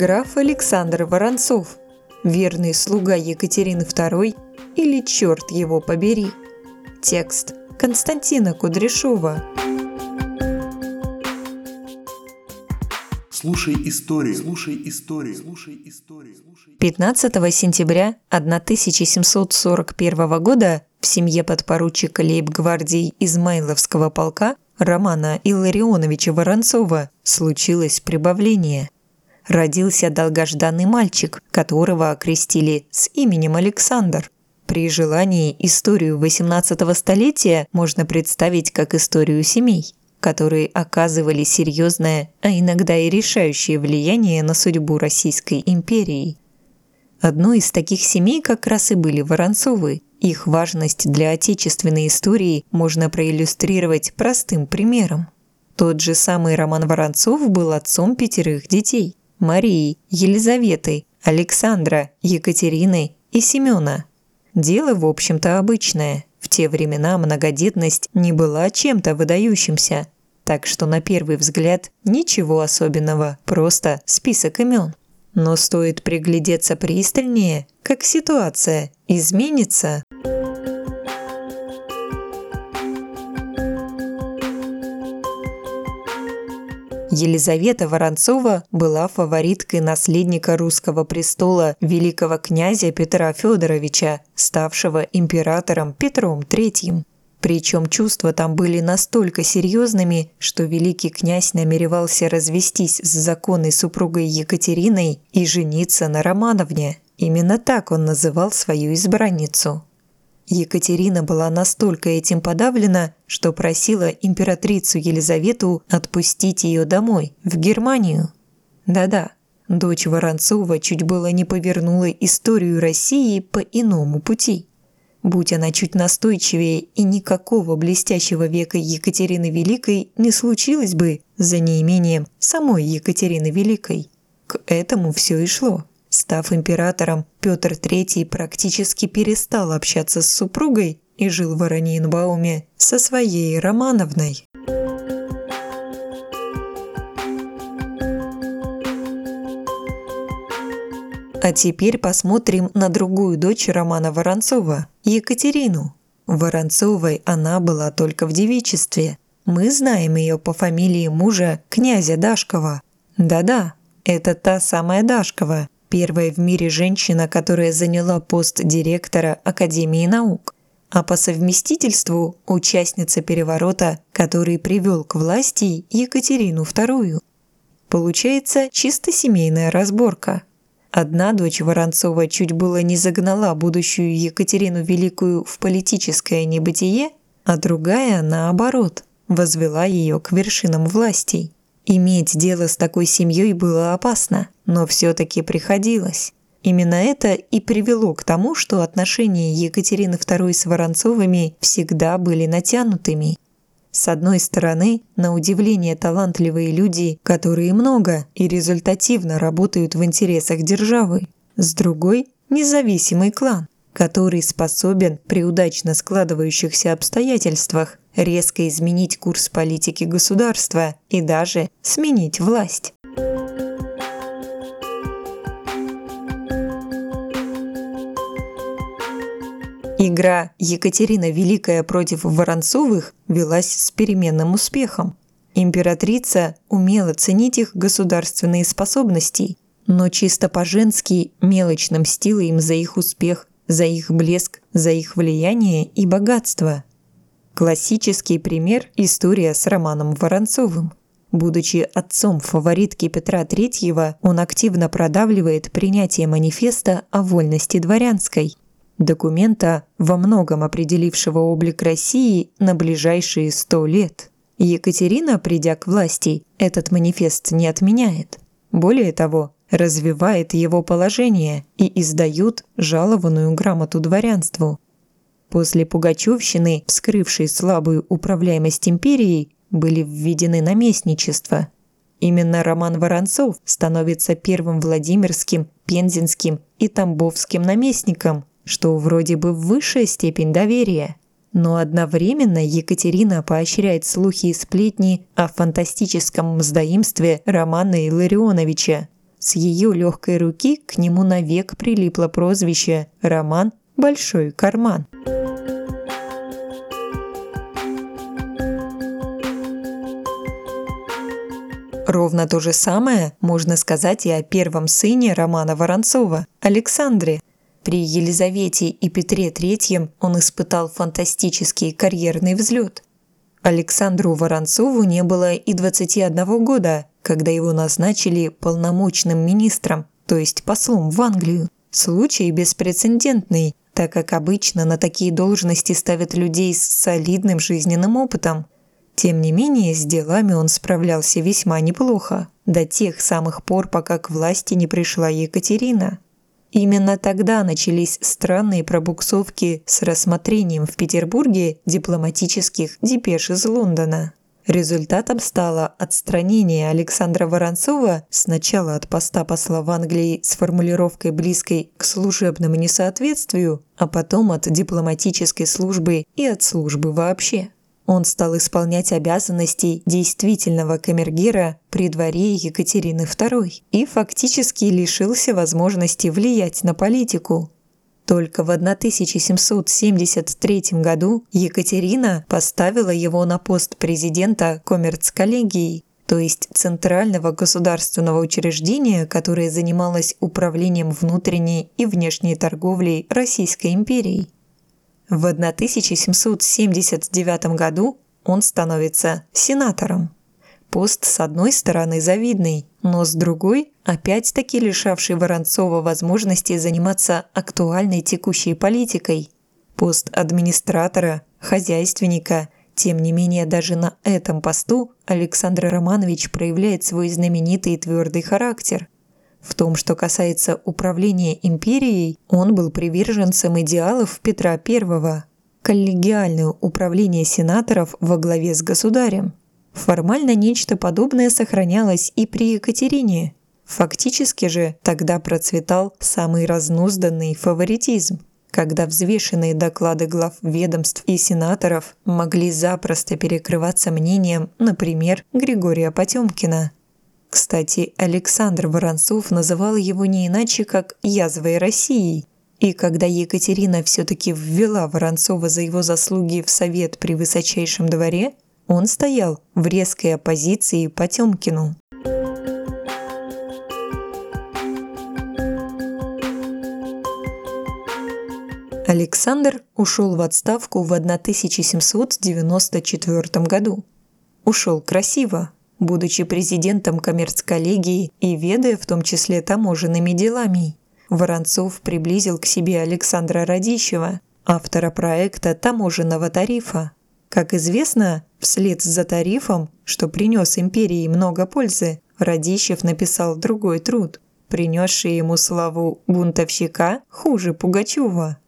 Граф Александр Воронцов, верный слуга Екатерины II или черт его побери. Текст Константина Кудряшова. Слушай историю, слушай историю, слушай историю. 15 сентября 1741 года в семье подпоручика лейб-гвардии Измайловского полка Романа Илларионовича Воронцова случилось прибавление. Родился долгожданный мальчик, которого окрестили с именем Александр. При желании историю 18 столетия можно представить как историю семей – которые оказывали серьезное, а иногда и решающее влияние на судьбу Российской империи. Одной из таких семей как раз и были Воронцовы. Их важность для отечественной истории можно проиллюстрировать простым примером. Тот же самый Роман Воронцов был отцом пятерых детей – Марии, Елизаветы, Александра, Екатерины и Семена. Дело, в общем-то, обычное – в те времена многодетность не была чем-то выдающимся, так что на первый взгляд ничего особенного, просто список имен. Но стоит приглядеться пристальнее, как ситуация изменится. Елизавета Воронцова была фавориткой наследника русского престола великого князя Петра Федоровича, ставшего императором Петром III. Причем чувства там были настолько серьезными, что великий князь намеревался развестись с законной супругой Екатериной и жениться на Романовне. Именно так он называл свою избранницу. Екатерина была настолько этим подавлена, что просила императрицу Елизавету отпустить ее домой, в Германию. Да-да, дочь Воронцова чуть было не повернула историю России по иному пути. Будь она чуть настойчивее, и никакого блестящего века Екатерины Великой не случилось бы за неимением самой Екатерины Великой. К этому все и шло. Став императором, Петр III практически перестал общаться с супругой и жил в Ораниенбауме со своей Романовной. А теперь посмотрим на другую дочь Романа Воронцова, Екатерину. Воронцовой она была только в девичестве. Мы знаем ее по фамилии мужа князя Дашкова. Да-да, это та самая Дашкова, первая в мире женщина, которая заняла пост директора Академии наук, а по совместительству участница переворота, который привел к власти Екатерину II. Получается чисто семейная разборка. Одна дочь Воронцова чуть было не загнала будущую Екатерину Великую в политическое небытие, а другая, наоборот, возвела ее к вершинам властей. Иметь дело с такой семьей было опасно, но все-таки приходилось. Именно это и привело к тому, что отношения Екатерины II с Воронцовыми всегда были натянутыми. С одной стороны, на удивление талантливые люди, которые много и результативно работают в интересах державы. С другой – независимый клан, который способен при удачно складывающихся обстоятельствах резко изменить курс политики государства и даже сменить власть. Игра «Екатерина Великая против Воронцовых» велась с переменным успехом. Императрица умела ценить их государственные способности, но чисто по-женски мелочно мстила им за их успех, за их блеск, за их влияние и богатство – Классический пример – история с Романом Воронцовым. Будучи отцом фаворитки Петра III, он активно продавливает принятие манифеста о вольности дворянской, документа, во многом определившего облик России на ближайшие сто лет. Екатерина, придя к власти, этот манифест не отменяет. Более того, развивает его положение и издают жалованную грамоту дворянству – После Пугачевщины, вскрывшей слабую управляемость империей, были введены наместничества. Именно Роман Воронцов становится первым Владимирским, Пензенским и Тамбовским наместником, что вроде бы высшая степень доверия. Но одновременно Екатерина поощряет слухи и сплетни о фантастическом мздоимстве Романа Илларионовича. С ее легкой руки к нему навек прилипло прозвище «Роман Большой карман». Ровно то же самое можно сказать и о первом сыне Романа Воронцова, Александре. При Елизавете и Петре III он испытал фантастический карьерный взлет. Александру Воронцову не было и 21 года, когда его назначили полномочным министром, то есть послом в Англию. Случай беспрецедентный, так как обычно на такие должности ставят людей с солидным жизненным опытом – тем не менее, с делами он справлялся весьма неплохо, до тех самых пор, пока к власти не пришла Екатерина. Именно тогда начались странные пробуксовки с рассмотрением в Петербурге дипломатических депеш из Лондона. Результатом стало отстранение Александра Воронцова сначала от поста посла в Англии с формулировкой близкой к служебному несоответствию, а потом от дипломатической службы и от службы вообще. Он стал исполнять обязанности действительного камергера при дворе Екатерины II и фактически лишился возможности влиять на политику. Только в 1773 году Екатерина поставила его на пост президента коммерц-коллегии, то есть центрального государственного учреждения, которое занималось управлением внутренней и внешней торговлей Российской империи. В 1779 году он становится сенатором. Пост с одной стороны завидный, но с другой опять-таки лишавший Воронцова возможности заниматься актуальной текущей политикой. Пост администратора, хозяйственника – тем не менее, даже на этом посту Александр Романович проявляет свой знаменитый твердый характер – в том, что касается управления империей, он был приверженцем идеалов Петра I – коллегиальное управление сенаторов во главе с государем. Формально нечто подобное сохранялось и при Екатерине. Фактически же тогда процветал самый разнузданный фаворитизм, когда взвешенные доклады глав ведомств и сенаторов могли запросто перекрываться мнением, например, Григория Потемкина – кстати, Александр Воронцов называл его не иначе, как «язвой России». И когда Екатерина все-таки ввела Воронцова за его заслуги в совет при высочайшем дворе, он стоял в резкой оппозиции Потемкину. Александр ушел в отставку в 1794 году. Ушел красиво, будучи президентом коммерц-коллегии и ведая в том числе таможенными делами. Воронцов приблизил к себе Александра Радищева, автора проекта таможенного тарифа. Как известно, вслед за тарифом, что принес империи много пользы, Радищев написал другой труд, принесший ему славу бунтовщика хуже Пугачева.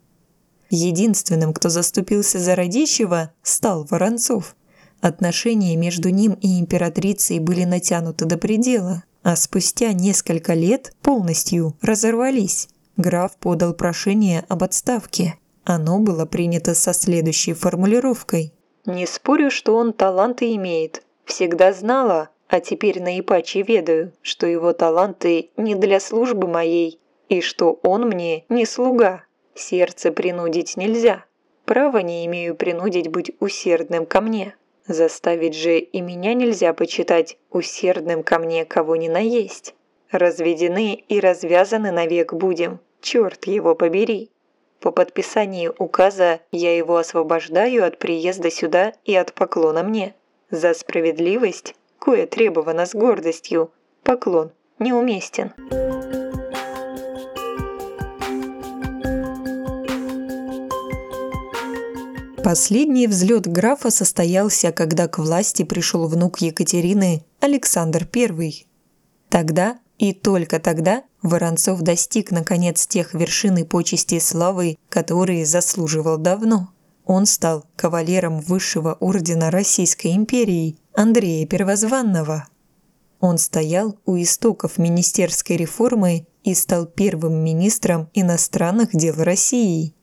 Единственным, кто заступился за Радищева, стал Воронцов – Отношения между ним и императрицей были натянуты до предела, а спустя несколько лет полностью разорвались. Граф подал прошение об отставке. Оно было принято со следующей формулировкой. «Не спорю, что он таланты имеет. Всегда знала, а теперь наипаче ведаю, что его таланты не для службы моей, и что он мне не слуга. Сердце принудить нельзя. Права не имею принудить быть усердным ко мне». Заставить же и меня нельзя почитать усердным ко мне кого ни наесть. Разведены и развязаны навек будем, черт его побери. По подписании указа я его освобождаю от приезда сюда и от поклона мне. За справедливость, кое требовано с гордостью, поклон неуместен. Последний взлет графа состоялся, когда к власти пришел внук Екатерины Александр I. Тогда и только тогда Воронцов достиг наконец тех вершин и почести славы, которые заслуживал давно. Он стал кавалером высшего ордена Российской империи Андрея Первозванного. Он стоял у истоков министерской реформы и стал первым министром иностранных дел России –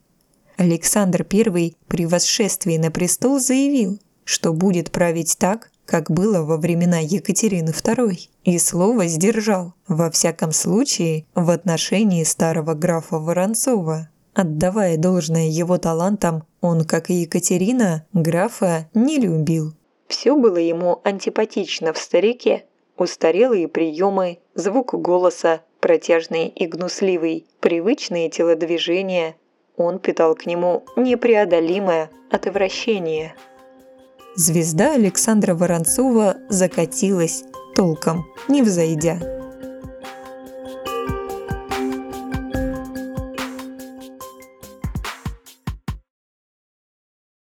Александр I при восшествии на престол заявил, что будет править так, как было во времена Екатерины II, и слово сдержал, во всяком случае, в отношении старого графа Воронцова. Отдавая должное его талантам, он, как и Екатерина, графа не любил. Все было ему антипатично в старике. Устарелые приемы, звук голоса, протяжный и гнусливый, привычные телодвижения. Он питал к нему непреодолимое отвращение. Звезда Александра Воронцова закатилась, толком не взойдя.